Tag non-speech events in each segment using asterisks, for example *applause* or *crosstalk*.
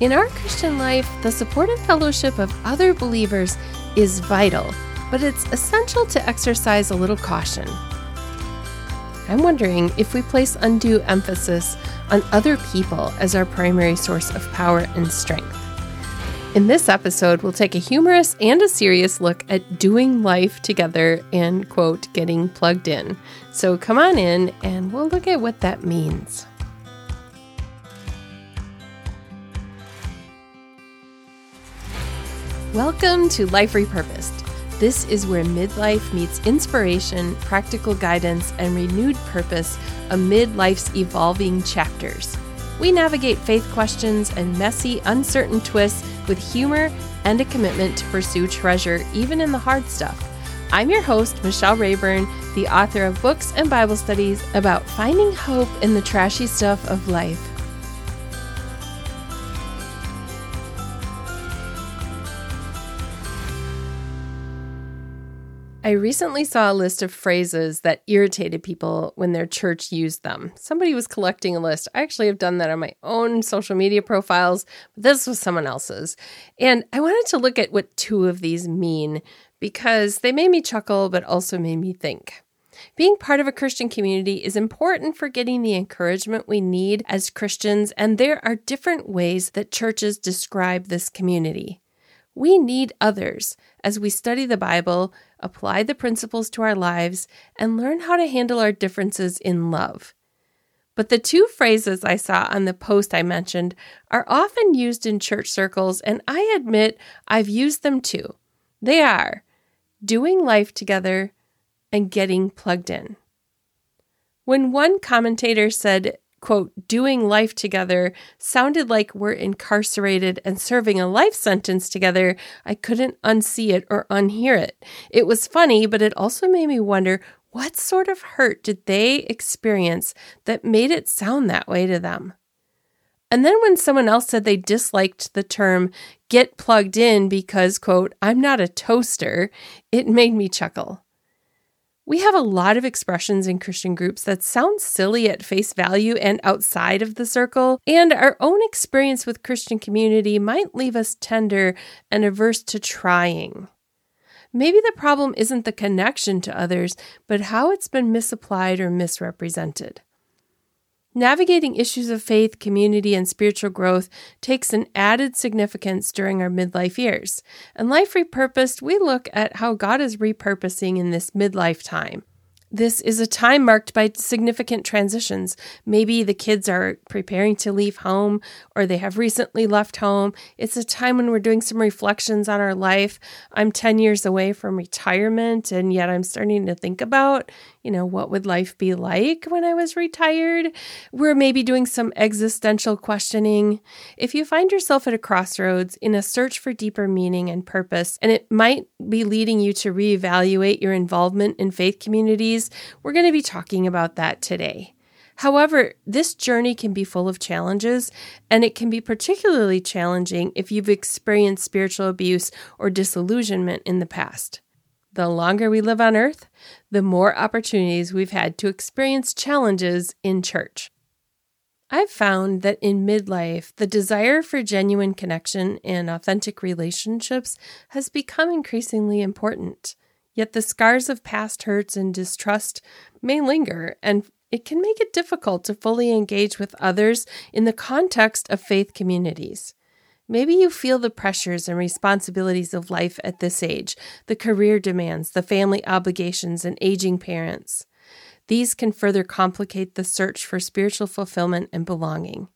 In our Christian life, the supportive fellowship of other believers is vital, but it's essential to exercise a little caution. I'm wondering if we place undue emphasis on other people as our primary source of power and strength. In this episode, we'll take a humorous and a serious look at doing life together and, quote, getting plugged in. So come on in and we'll look at what that means. Welcome to Life Repurposed. This is where midlife meets inspiration, practical guidance, and renewed purpose amid life's evolving chapters. We navigate faith questions and messy, uncertain twists with humor and a commitment to pursue treasure, even in the hard stuff. I'm your host, Michelle Rayburn, the author of books and Bible studies about finding hope in the trashy stuff of life. I recently saw a list of phrases that irritated people when their church used them. Somebody was collecting a list. I actually have done that on my own social media profiles, but this was someone else's. And I wanted to look at what two of these mean because they made me chuckle, but also made me think. Being part of a Christian community is important for getting the encouragement we need as Christians, and there are different ways that churches describe this community. We need others as we study the Bible, apply the principles to our lives, and learn how to handle our differences in love. But the two phrases I saw on the post I mentioned are often used in church circles, and I admit I've used them too. They are doing life together and getting plugged in. When one commentator said quote, doing life together sounded like we're incarcerated and serving a life sentence together, I couldn't unsee it or unhear it. It was funny, but it also made me wonder what sort of hurt did they experience that made it sound that way to them? And then when someone else said they disliked the term get plugged in because, quote, I'm not a toaster, it made me chuckle. We have a lot of expressions in Christian groups that sound silly at face value and outside of the circle, and our own experience with Christian community might leave us tender and averse to trying. Maybe the problem isn't the connection to others, but how it's been misapplied or misrepresented. Navigating issues of faith, community, and spiritual growth takes an added significance during our midlife years. And Life Repurposed, we look at how God is repurposing in this midlife time. This is a time marked by significant transitions. Maybe the kids are preparing to leave home or they have recently left home. It's a time when we're doing some reflections on our life. I'm 10 years away from retirement, and yet I'm starting to think about, you know, what would life be like when I was retired? We're maybe doing some existential questioning. If you find yourself at a crossroads in a search for deeper meaning and purpose, and it might be leading you to reevaluate your involvement in faith communities, we're going to be talking about that today. However, this journey can be full of challenges, and it can be particularly challenging if you've experienced spiritual abuse or disillusionment in the past. The longer we live on earth, the more opportunities we've had to experience challenges in church. I've found that in midlife, the desire for genuine connection and authentic relationships has become increasingly important. Yet the scars of past hurts and distrust may linger, and it can make it difficult to fully engage with others in the context of faith communities. Maybe you feel the pressures and responsibilities of life at this age, the career demands, the family obligations, and aging parents. These can further complicate the search for spiritual fulfillment and belonging.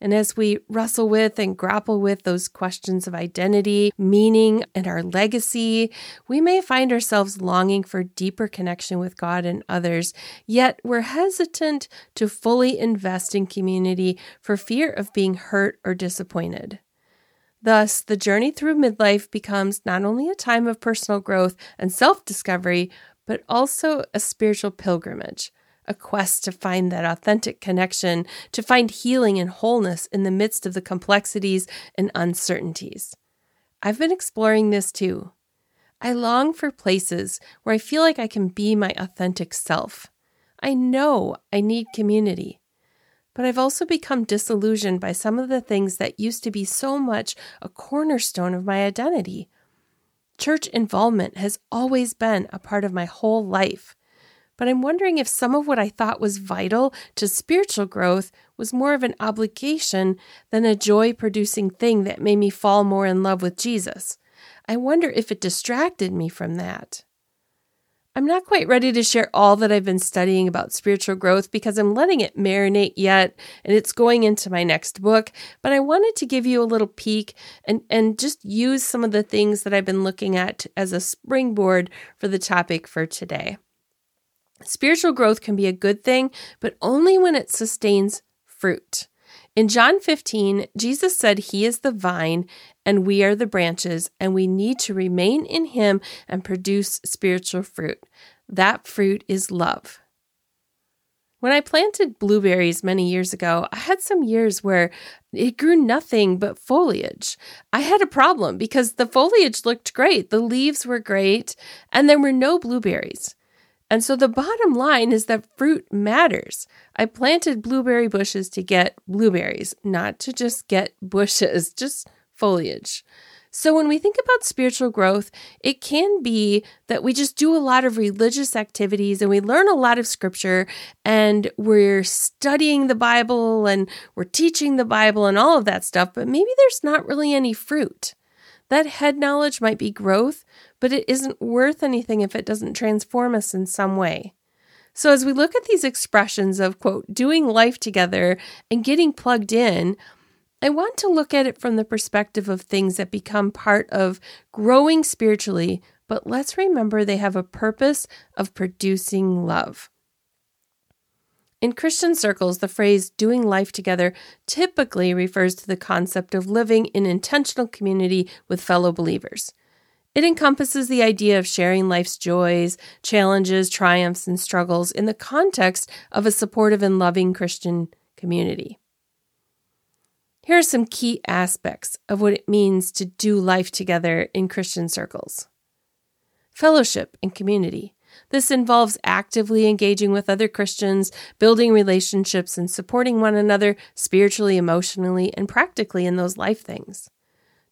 And as we wrestle with and grapple with those questions of identity, meaning, and our legacy, we may find ourselves longing for deeper connection with God and others, yet we're hesitant to fully invest in community for fear of being hurt or disappointed. Thus, the journey through midlife becomes not only a time of personal growth and self discovery, but also a spiritual pilgrimage, a quest to find that authentic connection, to find healing and wholeness in the midst of the complexities and uncertainties. I've been exploring this too. I long for places where I feel like I can be my authentic self. I know I need community. But I've also become disillusioned by some of the things that used to be so much a cornerstone of my identity. Church involvement has always been a part of my whole life, but I'm wondering if some of what I thought was vital to spiritual growth was more of an obligation than a joy producing thing that made me fall more in love with Jesus. I wonder if it distracted me from that. I'm not quite ready to share all that I've been studying about spiritual growth because I'm letting it marinate yet and it's going into my next book. But I wanted to give you a little peek and, and just use some of the things that I've been looking at as a springboard for the topic for today. Spiritual growth can be a good thing, but only when it sustains fruit. In John 15, Jesus said he is the vine and we are the branches, and we need to remain in him and produce spiritual fruit. That fruit is love. When I planted blueberries many years ago, I had some years where it grew nothing but foliage. I had a problem because the foliage looked great, the leaves were great, and there were no blueberries. And so the bottom line is that fruit matters. I planted blueberry bushes to get blueberries, not to just get *laughs* bushes, just foliage. So, when we think about spiritual growth, it can be that we just do a lot of religious activities and we learn a lot of scripture and we're studying the Bible and we're teaching the Bible and all of that stuff, but maybe there's not really any fruit. That head knowledge might be growth, but it isn't worth anything if it doesn't transform us in some way. So, as we look at these expressions of, quote, doing life together and getting plugged in, I want to look at it from the perspective of things that become part of growing spiritually, but let's remember they have a purpose of producing love. In Christian circles, the phrase doing life together typically refers to the concept of living in intentional community with fellow believers. It encompasses the idea of sharing life's joys, challenges, triumphs, and struggles in the context of a supportive and loving Christian community. Here are some key aspects of what it means to do life together in Christian circles fellowship and community. This involves actively engaging with other Christians, building relationships, and supporting one another spiritually, emotionally, and practically in those life things.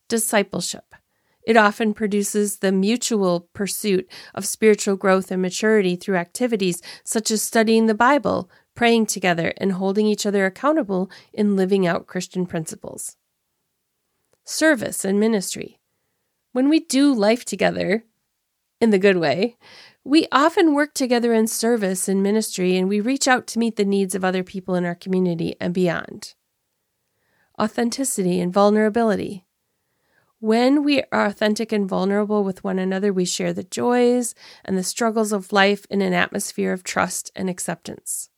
Discipleship. It often produces the mutual pursuit of spiritual growth and maturity through activities such as studying the Bible, praying together, and holding each other accountable in living out Christian principles. Service and ministry. When we do life together, in the good way, we often work together in service and ministry and we reach out to meet the needs of other people in our community and beyond. Authenticity and vulnerability. When we are authentic and vulnerable with one another, we share the joys and the struggles of life in an atmosphere of trust and acceptance.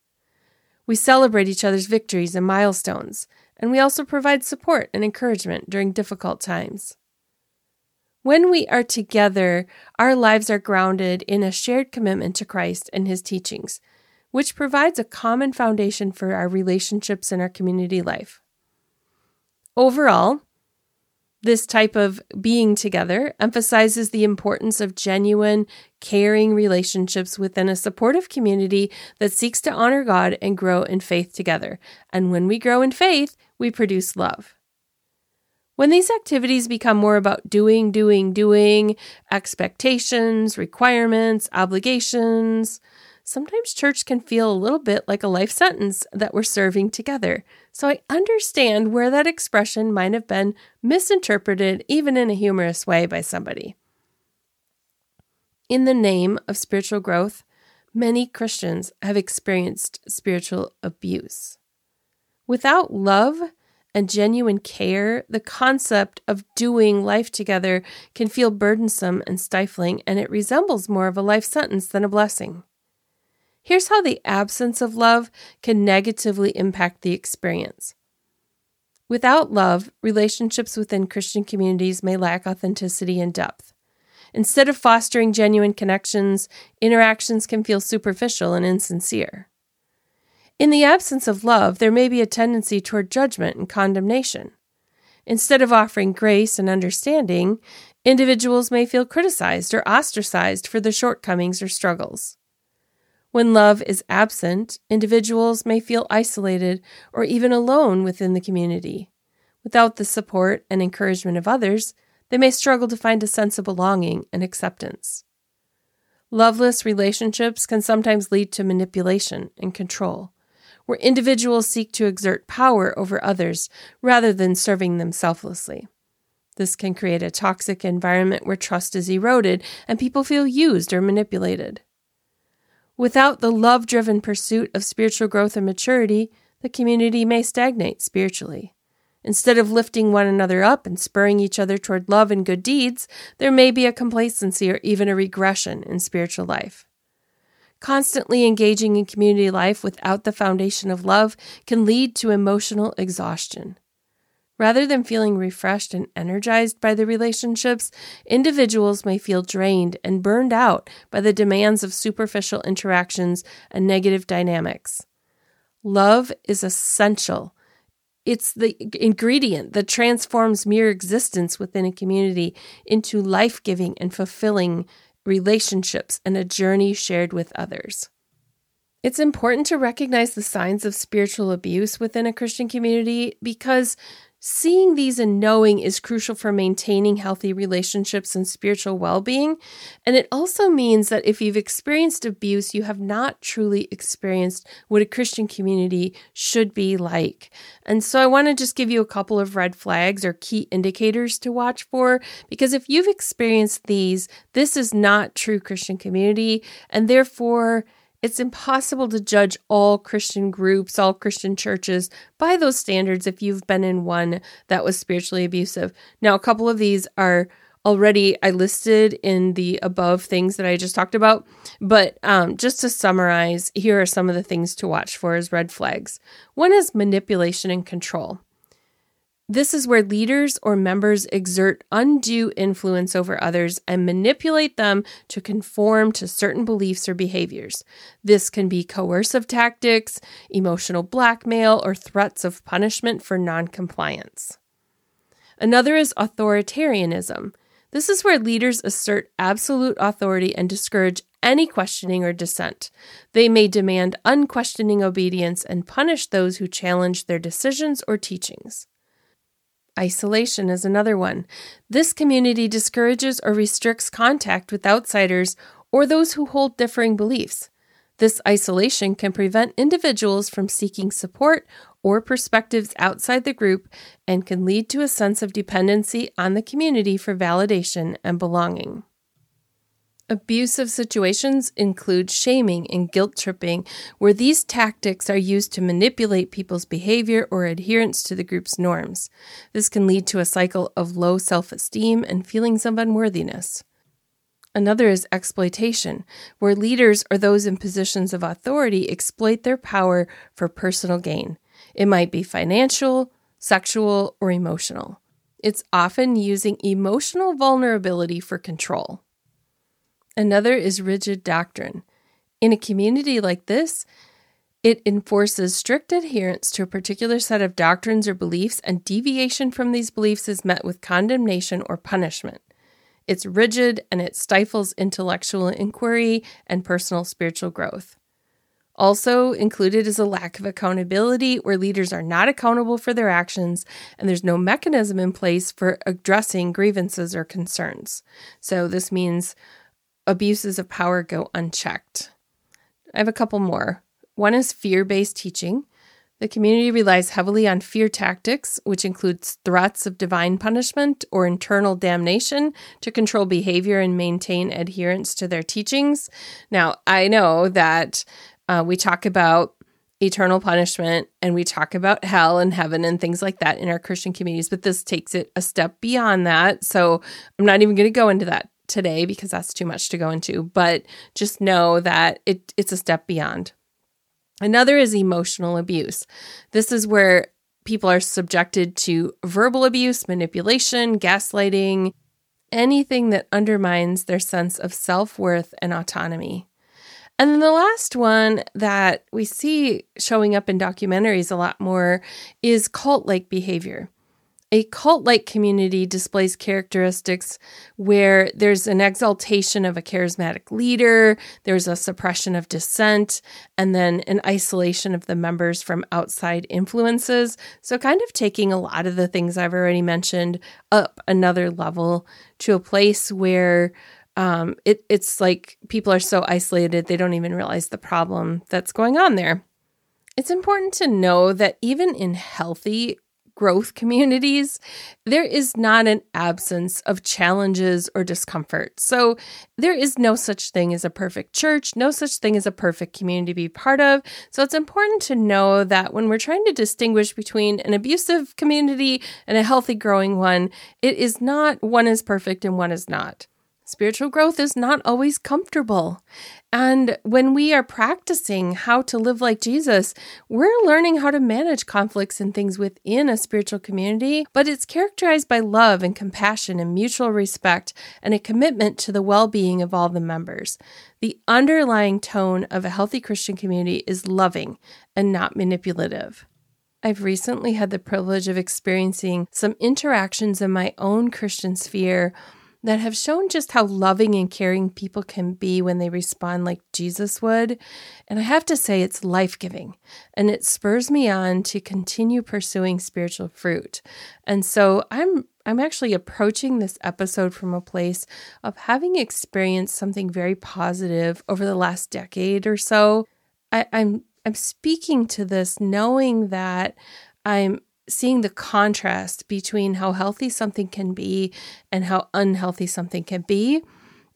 We celebrate each other's victories and milestones, and we also provide support and encouragement during difficult times. When we are together, our lives are grounded in a shared commitment to Christ and his teachings, which provides a common foundation for our relationships and our community life. Overall, this type of being together emphasizes the importance of genuine, caring relationships within a supportive community that seeks to honor God and grow in faith together. And when we grow in faith, we produce love. When these activities become more about doing, doing, doing, expectations, requirements, obligations, sometimes church can feel a little bit like a life sentence that we're serving together. So I understand where that expression might have been misinterpreted, even in a humorous way, by somebody. In the name of spiritual growth, many Christians have experienced spiritual abuse. Without love and genuine care, the concept of doing life together can feel burdensome and stifling, and it resembles more of a life sentence than a blessing. Here's how the absence of love can negatively impact the experience. Without love, relationships within Christian communities may lack authenticity and depth. Instead of fostering genuine connections, interactions can feel superficial and insincere. In the absence of love, there may be a tendency toward judgment and condemnation. Instead of offering grace and understanding, individuals may feel criticized or ostracized for their shortcomings or struggles. When love is absent, individuals may feel isolated or even alone within the community. Without the support and encouragement of others, they may struggle to find a sense of belonging and acceptance. Loveless relationships can sometimes lead to manipulation and control, where individuals seek to exert power over others rather than serving them selflessly. This can create a toxic environment where trust is eroded and people feel used or manipulated. Without the love driven pursuit of spiritual growth and maturity, the community may stagnate spiritually. Instead of lifting one another up and spurring each other toward love and good deeds, there may be a complacency or even a regression in spiritual life. Constantly engaging in community life without the foundation of love can lead to emotional exhaustion. Rather than feeling refreshed and energized by the relationships, individuals may feel drained and burned out by the demands of superficial interactions and negative dynamics. Love is essential. It's the ingredient that transforms mere existence within a community into life giving and fulfilling relationships and a journey shared with others. It's important to recognize the signs of spiritual abuse within a Christian community because Seeing these and knowing is crucial for maintaining healthy relationships and spiritual well being. And it also means that if you've experienced abuse, you have not truly experienced what a Christian community should be like. And so I want to just give you a couple of red flags or key indicators to watch for, because if you've experienced these, this is not true Christian community. And therefore, it's impossible to judge all Christian groups, all Christian churches by those standards if you've been in one that was spiritually abusive. Now, a couple of these are already I listed in the above things that I just talked about, but um, just to summarize, here are some of the things to watch for as red flags. One is manipulation and control. This is where leaders or members exert undue influence over others and manipulate them to conform to certain beliefs or behaviors. This can be coercive tactics, emotional blackmail, or threats of punishment for noncompliance. Another is authoritarianism. This is where leaders assert absolute authority and discourage any questioning or dissent. They may demand unquestioning obedience and punish those who challenge their decisions or teachings. Isolation is another one. This community discourages or restricts contact with outsiders or those who hold differing beliefs. This isolation can prevent individuals from seeking support or perspectives outside the group and can lead to a sense of dependency on the community for validation and belonging. Abusive situations include shaming and guilt tripping, where these tactics are used to manipulate people's behavior or adherence to the group's norms. This can lead to a cycle of low self esteem and feelings of unworthiness. Another is exploitation, where leaders or those in positions of authority exploit their power for personal gain. It might be financial, sexual, or emotional. It's often using emotional vulnerability for control. Another is rigid doctrine. In a community like this, it enforces strict adherence to a particular set of doctrines or beliefs, and deviation from these beliefs is met with condemnation or punishment. It's rigid and it stifles intellectual inquiry and personal spiritual growth. Also included is a lack of accountability where leaders are not accountable for their actions and there's no mechanism in place for addressing grievances or concerns. So, this means abuses of power go unchecked. I have a couple more. One is fear based teaching. The community relies heavily on fear tactics, which includes threats of divine punishment or internal damnation to control behavior and maintain adherence to their teachings. Now, I know that uh, we talk about eternal punishment and we talk about hell and heaven and things like that in our Christian communities, but this takes it a step beyond that. So I'm not even going to go into that today because that's too much to go into, but just know that it, it's a step beyond. Another is emotional abuse. This is where people are subjected to verbal abuse, manipulation, gaslighting, anything that undermines their sense of self worth and autonomy. And then the last one that we see showing up in documentaries a lot more is cult like behavior. A cult like community displays characteristics where there's an exaltation of a charismatic leader, there's a suppression of dissent, and then an isolation of the members from outside influences. So, kind of taking a lot of the things I've already mentioned up another level to a place where um, it, it's like people are so isolated, they don't even realize the problem that's going on there. It's important to know that even in healthy growth communities, there is not an absence of challenges or discomfort. So, there is no such thing as a perfect church, no such thing as a perfect community to be part of. So, it's important to know that when we're trying to distinguish between an abusive community and a healthy, growing one, it is not one is perfect and one is not. Spiritual growth is not always comfortable. And when we are practicing how to live like Jesus, we're learning how to manage conflicts and things within a spiritual community, but it's characterized by love and compassion and mutual respect and a commitment to the well being of all the members. The underlying tone of a healthy Christian community is loving and not manipulative. I've recently had the privilege of experiencing some interactions in my own Christian sphere that have shown just how loving and caring people can be when they respond like Jesus would. And I have to say, it's life giving and it spurs me on to continue pursuing spiritual fruit. And so I'm I'm actually approaching this episode from a place of having experienced something very positive over the last decade or so. I, I'm I'm speaking to this knowing that I'm seeing the contrast between how healthy something can be and how unhealthy something can be.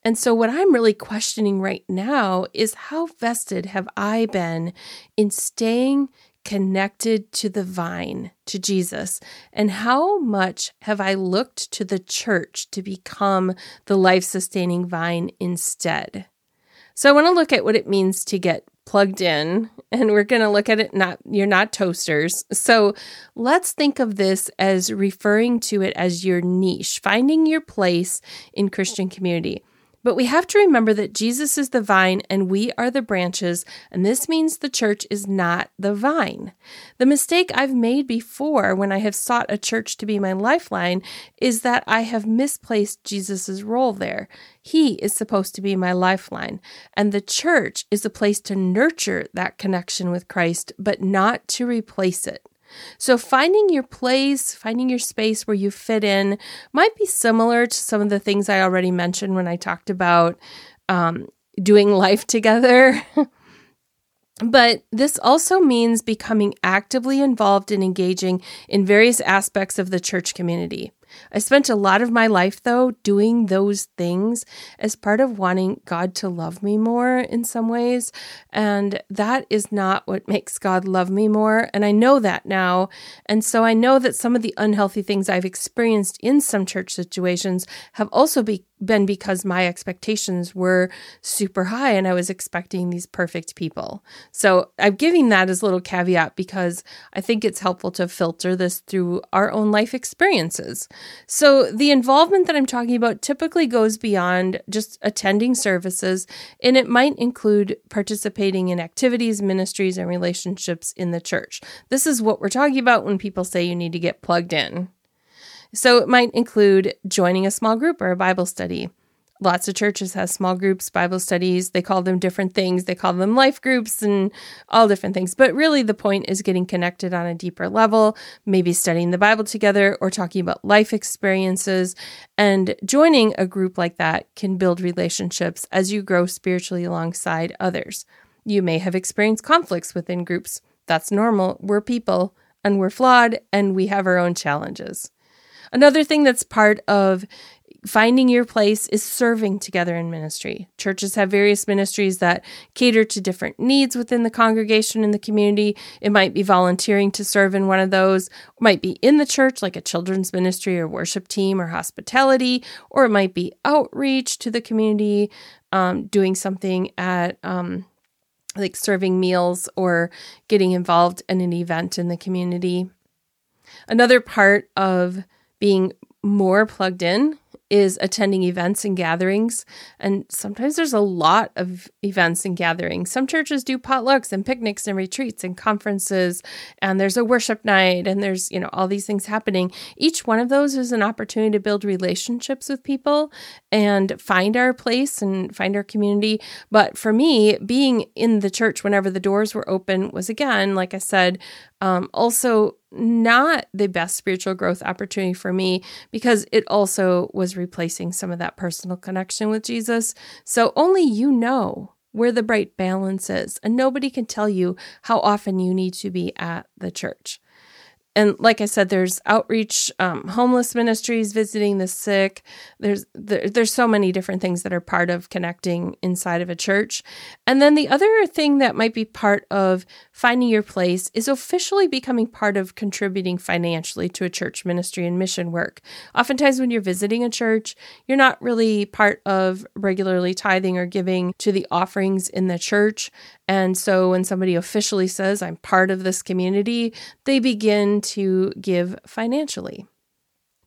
And so, what I'm really questioning right now is how vested have I been in staying connected to the vine, to Jesus? And how much have I looked to the church to become the life sustaining vine instead? So, I want to look at what it means to get plugged in and we're going to look at it not you're not toasters. So let's think of this as referring to it as your niche, finding your place in Christian community. But we have to remember that Jesus is the vine and we are the branches, and this means the church is not the vine. The mistake I've made before when I have sought a church to be my lifeline is that I have misplaced Jesus' role there. He is supposed to be my lifeline, and the church is a place to nurture that connection with Christ, but not to replace it. So, finding your place, finding your space where you fit in might be similar to some of the things I already mentioned when I talked about um, doing life *laughs* together. But this also means becoming actively involved and engaging in various aspects of the church community. I spent a lot of my life, though, doing those things as part of wanting God to love me more in some ways. And that is not what makes God love me more. And I know that now. And so I know that some of the unhealthy things I've experienced in some church situations have also be- been because my expectations were super high and I was expecting these perfect people. So I'm giving that as a little caveat because I think it's helpful to filter this through our own life experiences. So the involvement that I'm talking about typically goes beyond just attending services, and it might include participating in activities, ministries, and relationships in the church. This is what we're talking about when people say you need to get plugged in. So it might include joining a small group or a Bible study. Lots of churches have small groups, Bible studies. They call them different things. They call them life groups and all different things. But really, the point is getting connected on a deeper level, maybe studying the Bible together or talking about life experiences. And joining a group like that can build relationships as you grow spiritually alongside others. You may have experienced conflicts within groups. That's normal. We're people and we're flawed and we have our own challenges. Another thing that's part of finding your place is serving together in ministry. Churches have various ministries that cater to different needs within the congregation and the community. It might be volunteering to serve in one of those, it might be in the church, like a children's ministry or worship team or hospitality, or it might be outreach to the community, um, doing something at um, like serving meals or getting involved in an event in the community. Another part of being more plugged in is attending events and gatherings. And sometimes there's a lot of events and gatherings. Some churches do potlucks and picnics and retreats and conferences, and there's a worship night, and there's, you know, all these things happening. Each one of those is an opportunity to build relationships with people and find our place and find our community. But for me, being in the church whenever the doors were open was again, like I said, um, also not the best spiritual growth opportunity for me because it also was replacing some of that personal connection with Jesus. So only you know where the right balance is, and nobody can tell you how often you need to be at the church and like I said, there's outreach, um, homeless ministries, visiting the sick. There's there, there's so many different things that are part of connecting inside of a church. And then the other thing that might be part of finding your place is officially becoming part of contributing financially to a church ministry and mission work. Oftentimes, when you're visiting a church, you're not really part of regularly tithing or giving to the offerings in the church. And so when somebody officially says, I'm part of this community, they begin to give financially.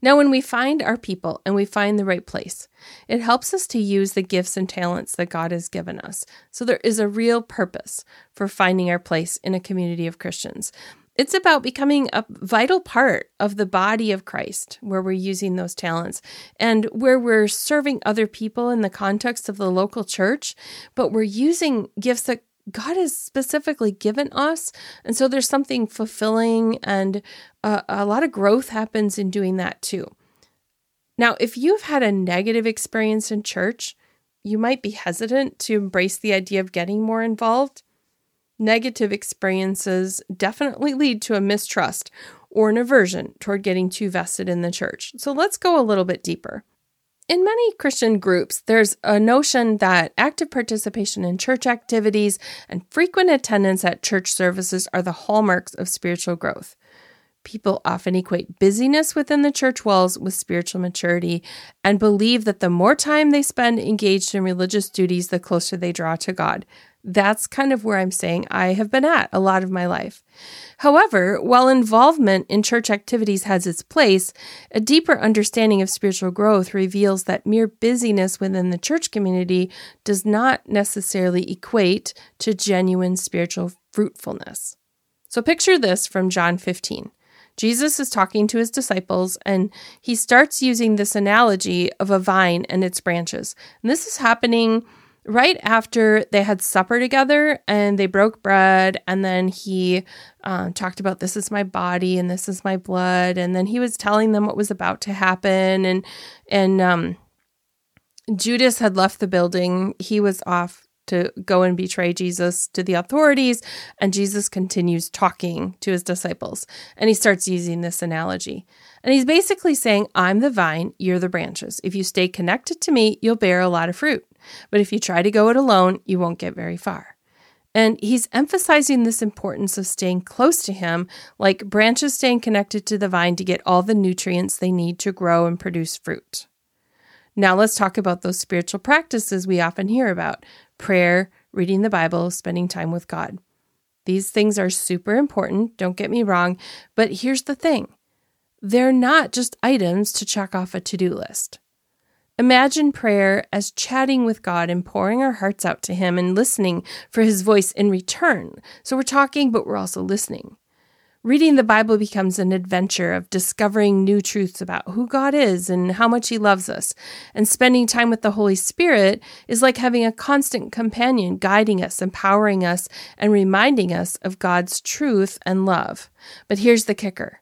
Now, when we find our people and we find the right place, it helps us to use the gifts and talents that God has given us. So there is a real purpose for finding our place in a community of Christians. It's about becoming a vital part of the body of Christ where we're using those talents and where we're serving other people in the context of the local church, but we're using gifts that God has specifically given us. And so there's something fulfilling and uh, a lot of growth happens in doing that too. Now, if you've had a negative experience in church, you might be hesitant to embrace the idea of getting more involved. Negative experiences definitely lead to a mistrust or an aversion toward getting too vested in the church. So let's go a little bit deeper. In many Christian groups, there's a notion that active participation in church activities and frequent attendance at church services are the hallmarks of spiritual growth. People often equate busyness within the church walls with spiritual maturity and believe that the more time they spend engaged in religious duties, the closer they draw to God. That's kind of where I'm saying I have been at a lot of my life. However, while involvement in church activities has its place, a deeper understanding of spiritual growth reveals that mere busyness within the church community does not necessarily equate to genuine spiritual fruitfulness. So picture this from John 15. Jesus is talking to his disciples and he starts using this analogy of a vine and its branches. And this is happening right after they had supper together and they broke bread and then he uh, talked about this is my body and this is my blood and then he was telling them what was about to happen and and um, judas had left the building he was off to go and betray Jesus to the authorities. And Jesus continues talking to his disciples. And he starts using this analogy. And he's basically saying, I'm the vine, you're the branches. If you stay connected to me, you'll bear a lot of fruit. But if you try to go it alone, you won't get very far. And he's emphasizing this importance of staying close to him, like branches staying connected to the vine to get all the nutrients they need to grow and produce fruit. Now let's talk about those spiritual practices we often hear about prayer, reading the Bible, spending time with God. These things are super important, don't get me wrong, but here's the thing they're not just items to check off a to do list. Imagine prayer as chatting with God and pouring our hearts out to Him and listening for His voice in return. So we're talking, but we're also listening. Reading the Bible becomes an adventure of discovering new truths about who God is and how much He loves us. And spending time with the Holy Spirit is like having a constant companion guiding us, empowering us, and reminding us of God's truth and love. But here's the kicker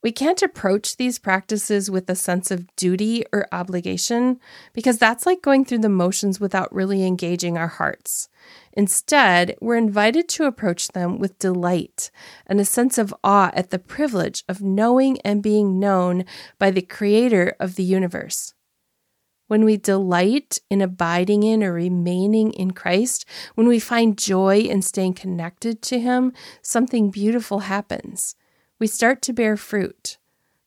we can't approach these practices with a sense of duty or obligation because that's like going through the motions without really engaging our hearts. Instead, we're invited to approach them with delight and a sense of awe at the privilege of knowing and being known by the Creator of the universe. When we delight in abiding in or remaining in Christ, when we find joy in staying connected to Him, something beautiful happens we start to bear fruit,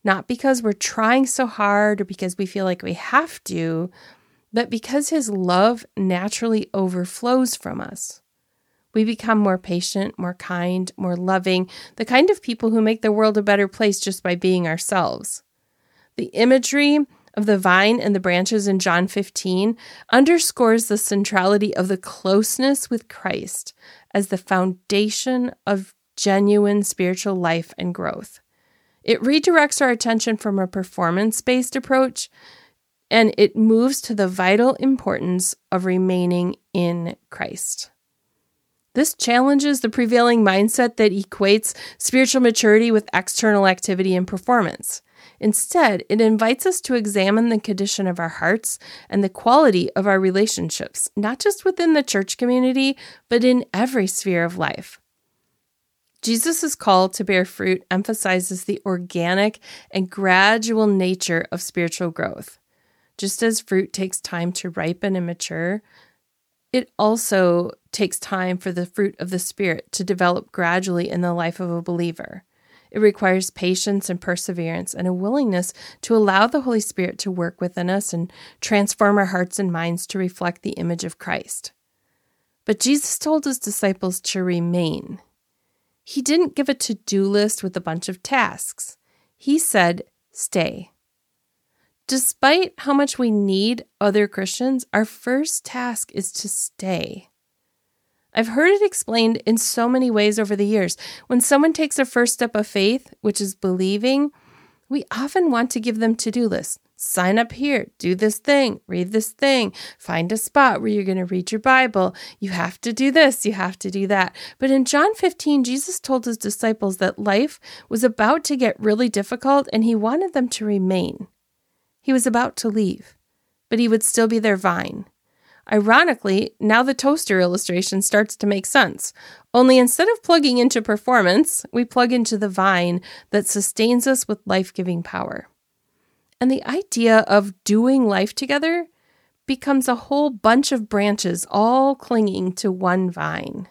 not because we're trying so hard or because we feel like we have to, but because His love naturally overflows from us. We become more patient, more kind, more loving, the kind of people who make the world a better place just by being ourselves. The imagery of the vine and the branches in John 15 underscores the centrality of the closeness with Christ as the foundation of genuine spiritual life and growth. It redirects our attention from a performance based approach and it moves to the vital importance of remaining in Christ. This challenges the prevailing mindset that equates spiritual maturity with external activity and performance. Instead, it invites us to examine the condition of our hearts and the quality of our relationships, not just within the church community, but in every sphere of life. Jesus' call to bear fruit emphasizes the organic and gradual nature of spiritual growth. Just as fruit takes time to ripen and mature, it also takes time for the fruit of the Spirit to develop gradually in the life of a believer. It requires patience and perseverance and a willingness to allow the Holy Spirit to work within us and transform our hearts and minds to reflect the image of Christ. But Jesus told his disciples to remain he didn't give a to do list with a bunch of tasks. He said, stay. Despite how much we need other Christians, our first task is to stay. I've heard it explained in so many ways over the years. When someone takes a first step of faith, which is believing, we often want to give them to do lists sign up here, do this thing, read this thing, find a spot where you're going to read your Bible. You have to do this, you have to do that. But in John 15, Jesus told his disciples that life was about to get really difficult and he wanted them to remain. He was about to leave, but he would still be their vine. Ironically, now the toaster illustration starts to make sense. Only instead of plugging into performance, we plug into the vine that sustains us with life giving power. And the idea of doing life together becomes a whole bunch of branches all clinging to one vine.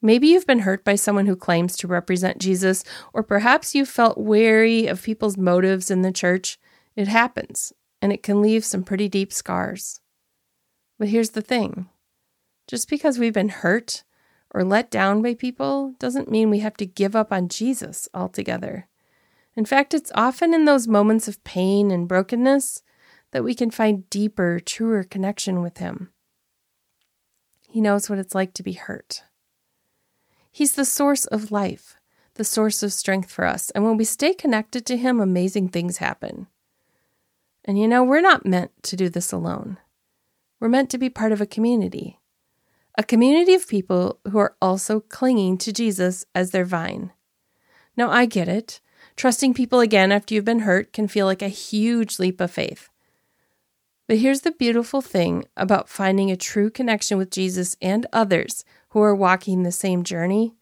Maybe you've been hurt by someone who claims to represent Jesus, or perhaps you've felt wary of people's motives in the church. It happens, and it can leave some pretty deep scars. But here's the thing just because we've been hurt or let down by people doesn't mean we have to give up on Jesus altogether. In fact, it's often in those moments of pain and brokenness that we can find deeper, truer connection with Him. He knows what it's like to be hurt. He's the source of life, the source of strength for us. And when we stay connected to Him, amazing things happen. And you know, we're not meant to do this alone. We're meant to be part of a community, a community of people who are also clinging to Jesus as their vine. Now, I get it. Trusting people again after you've been hurt can feel like a huge leap of faith. But here's the beautiful thing about finding a true connection with Jesus and others who are walking the same journey.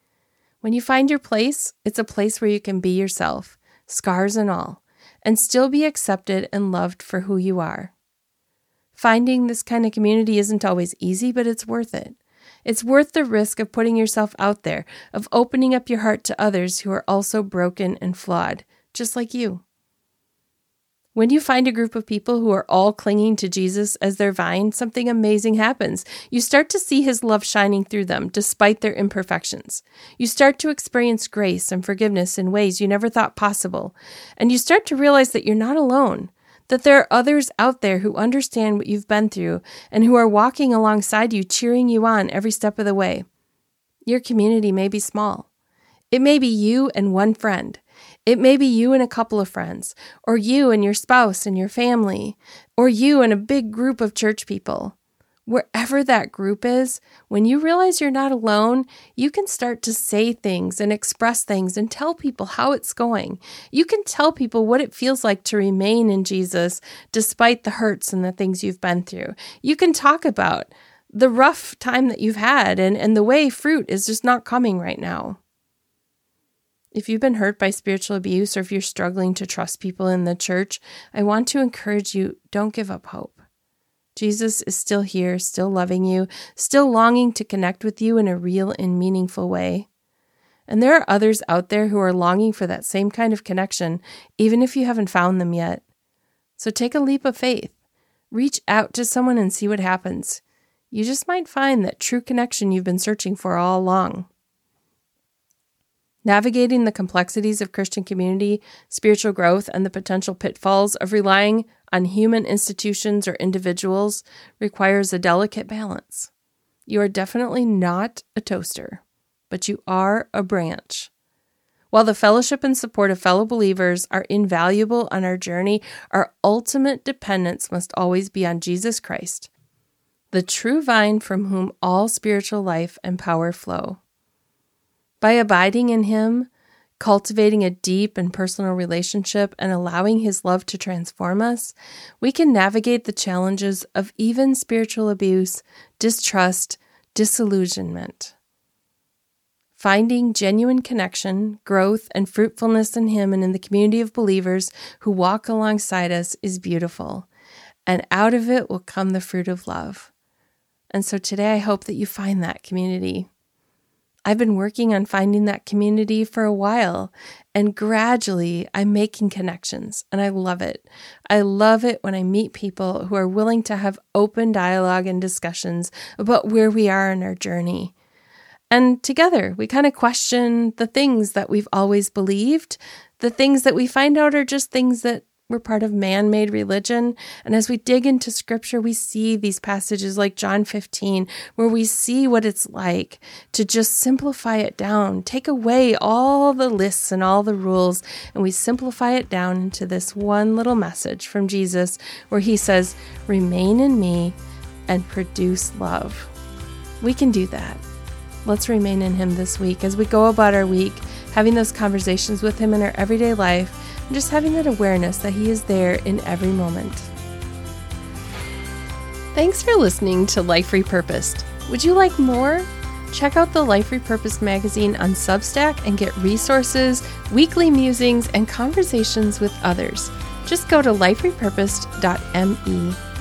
When you find your place, it's a place where you can be yourself, scars and all, and still be accepted and loved for who you are. Finding this kind of community isn't always easy, but it's worth it. It's worth the risk of putting yourself out there, of opening up your heart to others who are also broken and flawed, just like you. When you find a group of people who are all clinging to Jesus as their vine, something amazing happens. You start to see his love shining through them despite their imperfections. You start to experience grace and forgiveness in ways you never thought possible. And you start to realize that you're not alone that there are others out there who understand what you've been through and who are walking alongside you, cheering you on every step of the way. Your community may be small. It may be you and one friend. It may be you and a couple of friends, or you and your spouse and your family, or you and a big group of church people wherever that group is, when you realize you're not alone, you can start to say things and express things and tell people how it's going. You can tell people what it feels like to remain in Jesus despite the hurts and the things you've been through. You can talk about the rough time that you've had and, and the way fruit is just not coming right now. If you've been hurt by spiritual abuse or if you're struggling to trust people in the church, I want to encourage you don't give up hope. Jesus is still here, still loving you, still longing to connect with you in a real and meaningful way. And there are others out there who are longing for that same kind of connection, even if you haven't found them yet. So take a leap of faith. Reach out to someone and see what happens. You just might find that true connection you've been searching for all along. Navigating the complexities of Christian community, spiritual growth, and the potential pitfalls of relying on human institutions or individuals requires a delicate balance. You are definitely not a toaster, but you are a branch. While the fellowship and support of fellow believers are invaluable on our journey, our ultimate dependence must always be on Jesus Christ, the true vine from whom all spiritual life and power flow. By abiding in Him, cultivating a deep and personal relationship, and allowing His love to transform us, we can navigate the challenges of even spiritual abuse, distrust, disillusionment. Finding genuine connection, growth, and fruitfulness in Him and in the community of believers who walk alongside us is beautiful, and out of it will come the fruit of love. And so today I hope that you find that community. I've been working on finding that community for a while, and gradually I'm making connections, and I love it. I love it when I meet people who are willing to have open dialogue and discussions about where we are in our journey. And together, we kind of question the things that we've always believed, the things that we find out are just things that we're part of man made religion. And as we dig into scripture, we see these passages like John 15, where we see what it's like to just simplify it down, take away all the lists and all the rules, and we simplify it down into this one little message from Jesus where he says, Remain in me and produce love. We can do that. Let's remain in him this week as we go about our week, having those conversations with him in our everyday life and just having that awareness that He is there in every moment. Thanks for listening to Life Repurposed. Would you like more? Check out the Life Repurposed magazine on Substack and get resources, weekly musings, and conversations with others. Just go to liferepurposed.me.